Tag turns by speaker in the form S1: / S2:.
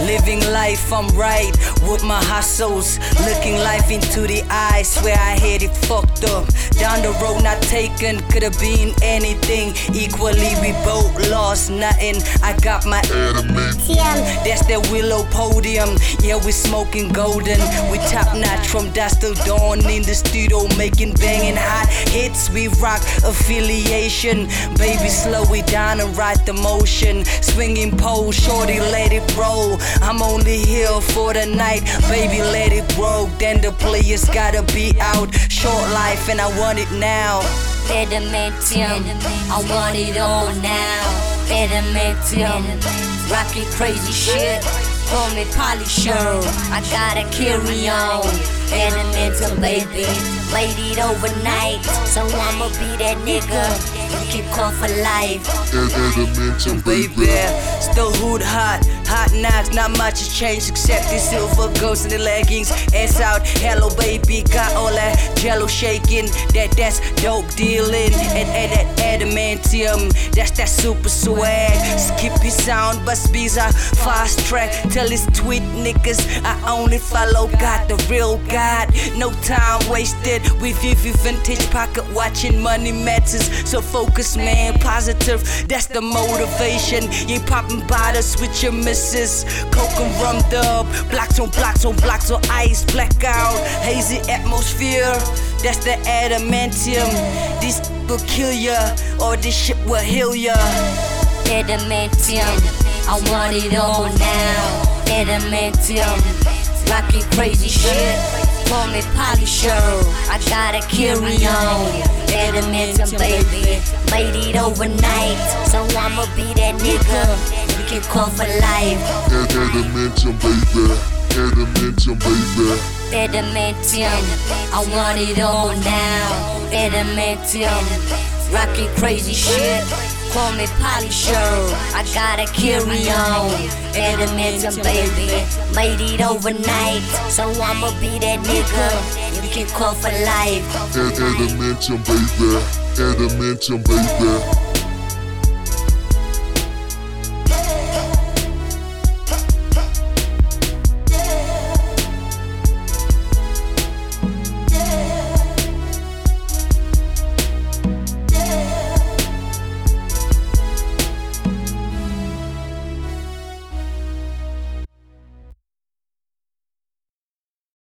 S1: Living life, I'm right with my hustles. Looking life into the eyes, swear I had it fucked up. Down the road, not taken, could've been anything. Equally, we both lost nothing. I got my
S2: adamantium.
S1: That's that willow podium. Yeah, we smoking golden. We top notch from dusk till dawn in the studio, making banging hot hits. We rock affiliation. Baby, slow it down and ride the motion. Swinging pole, shorty, let it roll. I'm only here for the night, baby, let it grow. Then the players gotta be out. Short life, and I want it now.
S2: Adamantium. I want it all now. Adamantium. Rockin' crazy shit. Call me Polisher. I gotta carry on. Adamantium, baby. Laid it overnight. So I'ma be that nigga. You can call for life.
S3: Adamantium,
S1: baby. Still hood hot, hot knocks, not much has changed except the silver ghost in the leggings. Ass out, hello baby, got all that jello shaking. That that's dope dealing. And, and that that's that super swag. Skippy sound, but speeds are fast track. Tell his tweet niggas, I only follow God, the real God. No time wasted with Vivi vintage pocket watching money matters. So focus, man, positive. That's the motivation. You popping bottles with your missus. Coke and rum dub. Blocks on blocks on blocks on ice. Blackout. Hazy atmosphere. That's the adamantium. This will kill ya. Or this shit will heal ya.
S2: Adamantium. I want it all now. Adamantium. Rockin' crazy shit. Call me Polisher. I gotta carry on. Adamantium, baby. Laid it overnight. So I'ma be that nigga. You can call for life.
S3: Adamantium, baby. Adamantium, baby.
S2: Adamantium. I want it all now. Adamantium. Rockin' crazy shit. Call me Polisher. I gotta carry on. Adamantium, baby. Laid it overnight. So I'ma be that nigga. You can call for life.
S3: Adamantium, baby. Adamantium, baby.